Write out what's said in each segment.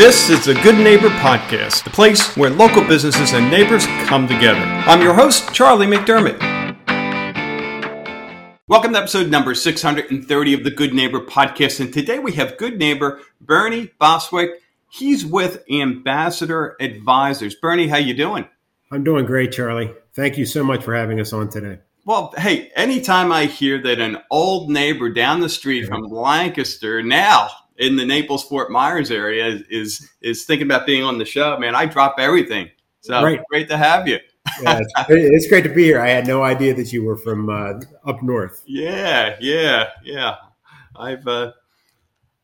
This is the Good Neighbor Podcast, the place where local businesses and neighbors come together. I'm your host, Charlie McDermott. Welcome to episode number 630 of the Good Neighbor Podcast. And today we have good neighbor Bernie Boswick. He's with Ambassador Advisors. Bernie, how you doing? I'm doing great, Charlie. Thank you so much for having us on today. Well, hey, anytime I hear that an old neighbor down the street from Lancaster now in the Naples Fort Myers area is, is, is thinking about being on the show, man, I drop everything. So right. great to have you. yeah, it's, it's, great to be here. I had no idea that you were from uh, up north. Yeah, yeah, yeah. I've uh,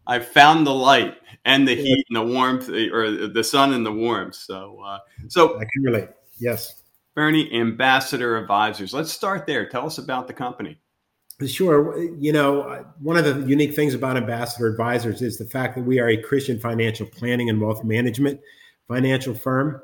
I've found the light and the heat and the warmth, or the sun and the warmth. So, uh, so I can relate. Yes, Bernie, Ambassador Advisors. Let's start there. Tell us about the company. Sure. You know, one of the unique things about Ambassador Advisors is the fact that we are a Christian financial planning and wealth management financial firm.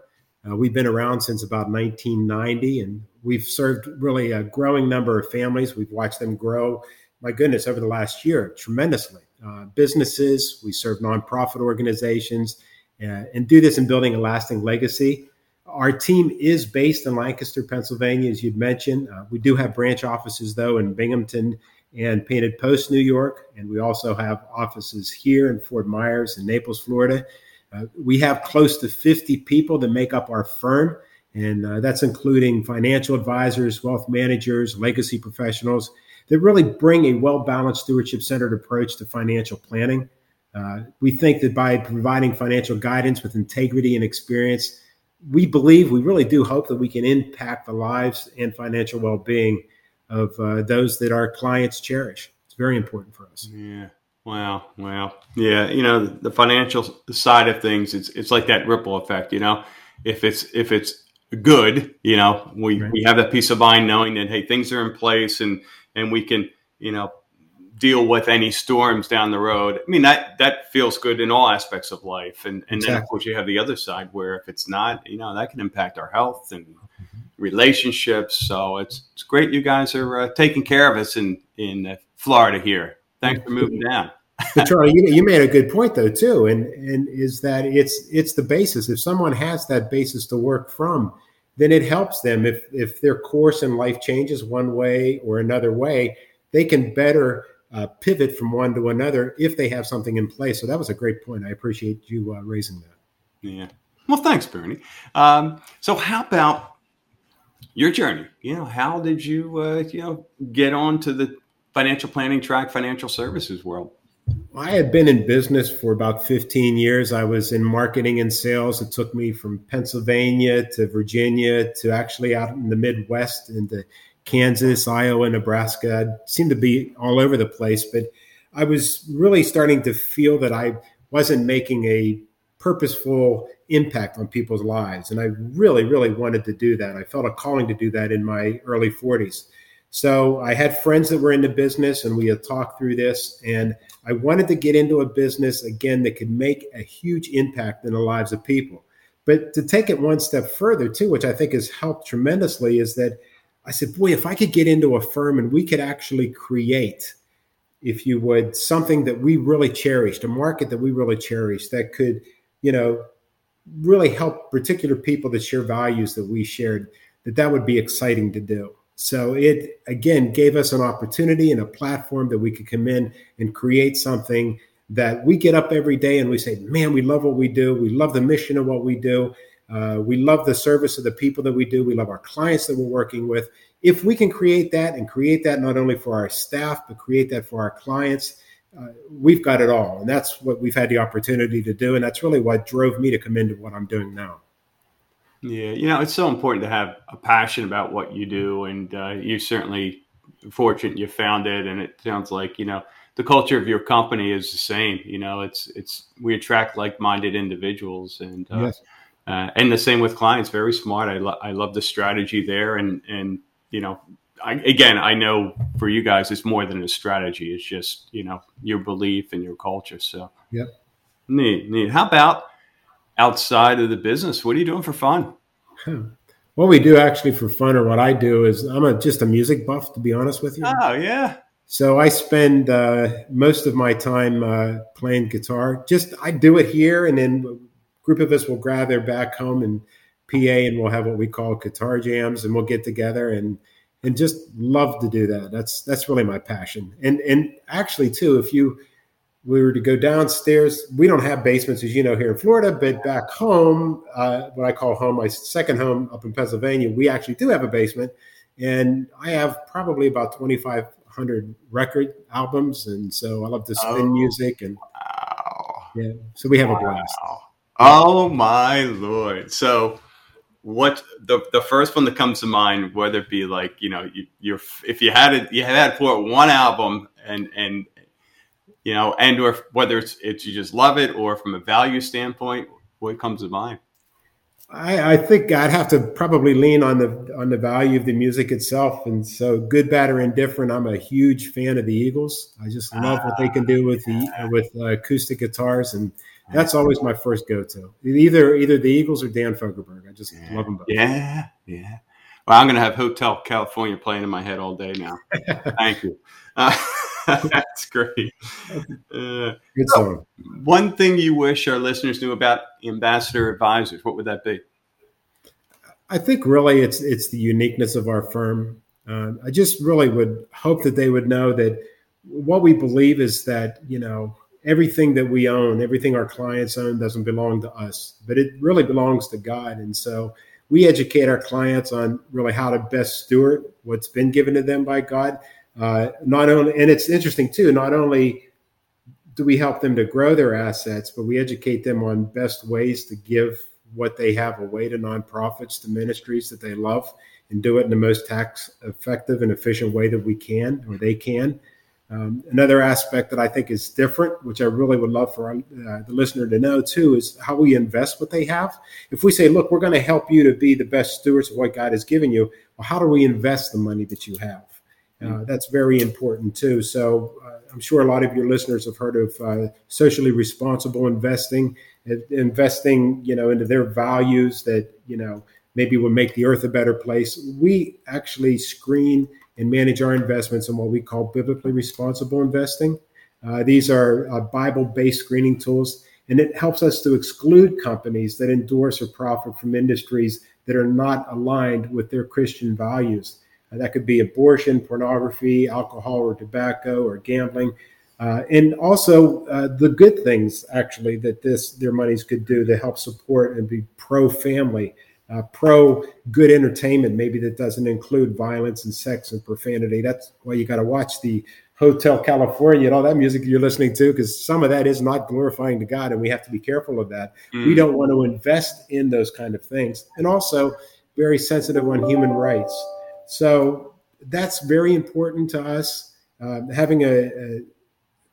Uh, we've been around since about 1990 and we've served really a growing number of families. We've watched them grow, my goodness, over the last year tremendously. Uh, businesses, we serve nonprofit organizations, uh, and do this in building a lasting legacy. Our team is based in Lancaster, Pennsylvania, as you'd mentioned. Uh, we do have branch offices, though, in Binghamton and Painted Post, New York. And we also have offices here in Fort Myers and Naples, Florida. Uh, we have close to 50 people that make up our firm. And uh, that's including financial advisors, wealth managers, legacy professionals that really bring a well balanced, stewardship centered approach to financial planning. Uh, we think that by providing financial guidance with integrity and experience, we believe, we really do hope that we can impact the lives and financial well being of uh, those that our clients cherish. It's very important for us. Yeah. Wow. Wow. Yeah. You know, the financial side of things, it's, it's like that ripple effect, you know, if it's, if it's good, you know, we, right. we have that peace of mind knowing that, Hey, things are in place and, and we can, you know, deal with any storms down the road. I mean, that that feels good in all aspects of life. And and exactly. then of course you have the other side where if it's not, you know, that can impact our health and relationships. So it's it's great you guys are uh, taking care of us in in uh, Florida here. Thanks for moving down. Charlie, you, you made a good point though too, and and is that it's it's the basis. If someone has that basis to work from, then it helps them. If if their course in life changes one way or another way, they can better uh, pivot from one to another if they have something in place. So that was a great point. I appreciate you uh, raising that. Yeah. Well, thanks, Bernie. Um, so, how about your journey? You know, how did you, uh, you know, get onto the financial planning track, financial services world? I had been in business for about 15 years. I was in marketing and sales. It took me from Pennsylvania to Virginia to actually out in the Midwest into Kansas, Iowa, Nebraska. I seemed to be all over the place, but I was really starting to feel that I wasn't making a purposeful impact on people's lives. And I really, really wanted to do that. I felt a calling to do that in my early 40s. So I had friends that were in the business and we had talked through this. And I wanted to get into a business again that could make a huge impact in the lives of people. But to take it one step further, too, which I think has helped tremendously, is that I said, boy, if I could get into a firm and we could actually create, if you would, something that we really cherished, a market that we really cherished that could, you know, really help particular people that share values that we shared, that that would be exciting to do. So it again gave us an opportunity and a platform that we could come in and create something that we get up every day and we say, man, we love what we do. We love the mission of what we do. Uh, we love the service of the people that we do. We love our clients that we're working with. If we can create that and create that not only for our staff, but create that for our clients, uh, we've got it all. And that's what we've had the opportunity to do. And that's really what drove me to come into what I'm doing now. Yeah, you know, it's so important to have a passion about what you do. And uh, you certainly fortunate you found it. And it sounds like, you know, the culture of your company is the same. You know, it's, it's, we attract like minded individuals. And, uh, yes uh, and the same with clients. Very smart. I, lo- I love the strategy there. And, and, you know, I, again, I know for you guys, it's more than a strategy. It's just, you know, your belief and your culture. So, yep. Neat, neat. How about outside of the business? What are you doing for fun? What we do actually for fun, or what I do, is I'm a, just a music buff, to be honest with you. Oh, yeah. So I spend uh, most of my time uh, playing guitar. Just I do it here, and then group of us will gather back home in PA, and we'll have what we call guitar jams, and we'll get together and and just love to do that. That's that's really my passion. And and actually too, if you we were to go downstairs, we don't have basements as you know here in Florida, but back home, uh, what I call home, my second home up in Pennsylvania, we actually do have a basement, and I have probably about twenty five hundred record albums, and so I love to spin oh, music and wow. yeah. So we have wow. a blast. Oh my lord! So what the the first one that comes to mind, whether it be like you know you, you're if you had it you had for one album and and you know and or whether it's it's you just love it or from a value standpoint, what comes to mind? I, I, think I'd have to probably lean on the on the value of the music itself, and so good, bad, or indifferent. I'm a huge fan of the Eagles. I just love what they can do with the with uh, acoustic guitars, and that's always my first go to. Either either the Eagles or Dan Fogelberg. I just yeah. love them both. Yeah, yeah. Well, I'm going to have Hotel California playing in my head all day now. Thank you. Uh, that's great. Uh, Good song. one thing you wish our listeners knew about Ambassador Advisors, what would that be? I think really it's it's the uniqueness of our firm. Uh, I just really would hope that they would know that what we believe is that you know everything that we own, everything our clients own, doesn't belong to us, but it really belongs to God. And so we educate our clients on really how to best steward what's been given to them by God. Uh, not only, and it's interesting too. Not only do we help them to grow their assets, but we educate them on best ways to give what they have away to nonprofits, to ministries that they love, and do it in the most tax effective and efficient way that we can or they can. Um, another aspect that I think is different, which I really would love for uh, the listener to know too, is how we invest what they have. If we say, look, we're going to help you to be the best stewards of what God has given you, well, how do we invest the money that you have? Uh, that's very important too. So uh, I'm sure a lot of your listeners have heard of uh, socially responsible investing, investing, you know, into their values that you know maybe will make the earth a better place. We actually screen and manage our investments in what we call biblically responsible investing. Uh, these are uh, Bible based screening tools, and it helps us to exclude companies that endorse or profit from industries that are not aligned with their Christian values. Uh, that could be abortion, pornography, alcohol or tobacco, or gambling. Uh, and also uh, the good things actually that this their monies could do to help support and be pro family uh, pro good entertainment, maybe that doesn't include violence and sex and profanity. That's why you got to watch the Hotel California and all that music you're listening to, because some of that is not glorifying to God, and we have to be careful of that. Mm. We don't want to invest in those kind of things, and also very sensitive on human rights. So that's very important to us. Uh, having a, a,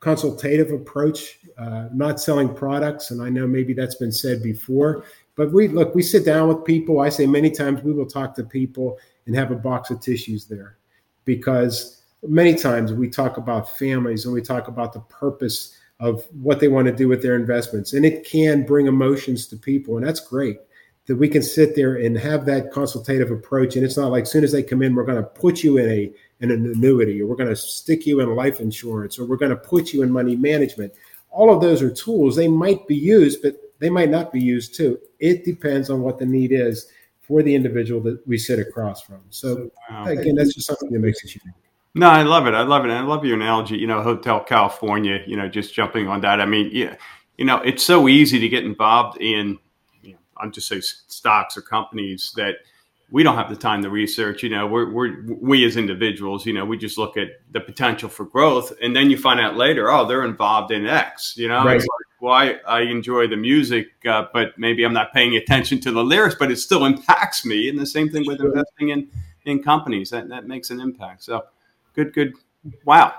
consultative approach, uh, not selling products, and I know maybe that's been said before, but we look, we sit down with people. I say many times we will talk to people and have a box of tissues there because many times we talk about families and we talk about the purpose of what they want to do with their investments. And it can bring emotions to people. And that's great that we can sit there and have that consultative approach. And it's not like as soon as they come in, we're going to put you in a in an annuity or we're going to stick you in life insurance or we're going to put you in money management. All of those are tools. They might be used, but they might not be used too. It depends on what the need is for the individual that we sit across from. So wow. again, that's just something that makes it unique. No, I love it. I love it. I love your analogy, you know, Hotel California, you know, just jumping on that. I mean, yeah, you know, it's so easy to get involved in, you know, I'm just say stocks or companies that we don't have the time to research. You know, we're, we're we as individuals, you know, we just look at the potential for growth, and then you find out later, oh, they're involved in X. You know, right well, I, I enjoy the music, uh, but maybe I'm not paying attention to the lyrics, but it still impacts me. And the same thing with sure. investing in, in companies that, that makes an impact. So good, good. Wow.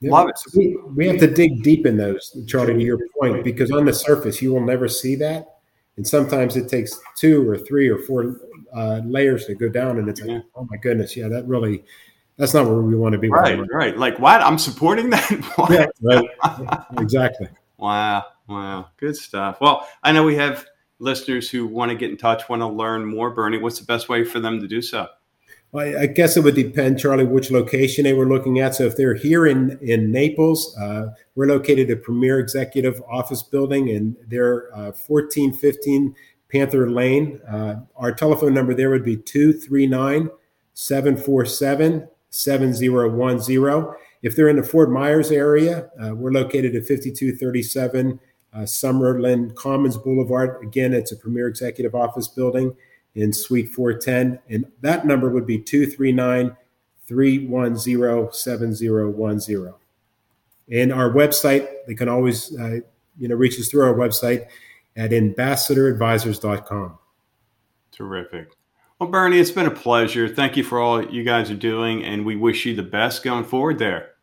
Yeah. Love it. So we, we have to dig deep in those, Charlie, to your point, because on the surface, you will never see that. And sometimes it takes two or three or four uh, layers to go down. And it's like, oh my goodness, yeah, that really, that's not where we want to be. Right, right. Like what? I'm supporting that. yeah, right. Yeah, exactly. Wow. Wow. Good stuff. Well, I know we have listeners who want to get in touch, want to learn more. Bernie, what's the best way for them to do so? Well, I guess it would depend, Charlie, which location they were looking at. So if they're here in in Naples, uh, we're located at Premier Executive Office Building, and they're uh, 1415 Panther Lane. Uh, our telephone number there would be 239 747 7010. If they're in the Fort Myers area, uh, we're located at 5237 uh, Summerlin Commons Boulevard. Again, it's a Premier Executive Office building in Suite 410. And that number would be 239 310 7010. And our website, they can always uh, you know reach us through our website at ambassadoradvisors.com. Terrific. Well, Bernie, it's been a pleasure. Thank you for all you guys are doing, and we wish you the best going forward there.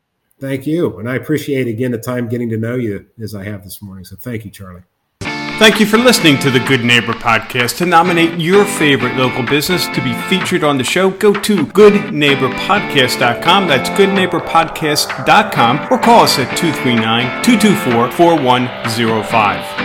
Thank you. And I appreciate again the time getting to know you as I have this morning. So thank you, Charlie. Thank you for listening to the Good Neighbor Podcast. To nominate your favorite local business to be featured on the show, go to goodneighborpodcast.com. That's goodneighborpodcast.com or call us at 239 224 4105.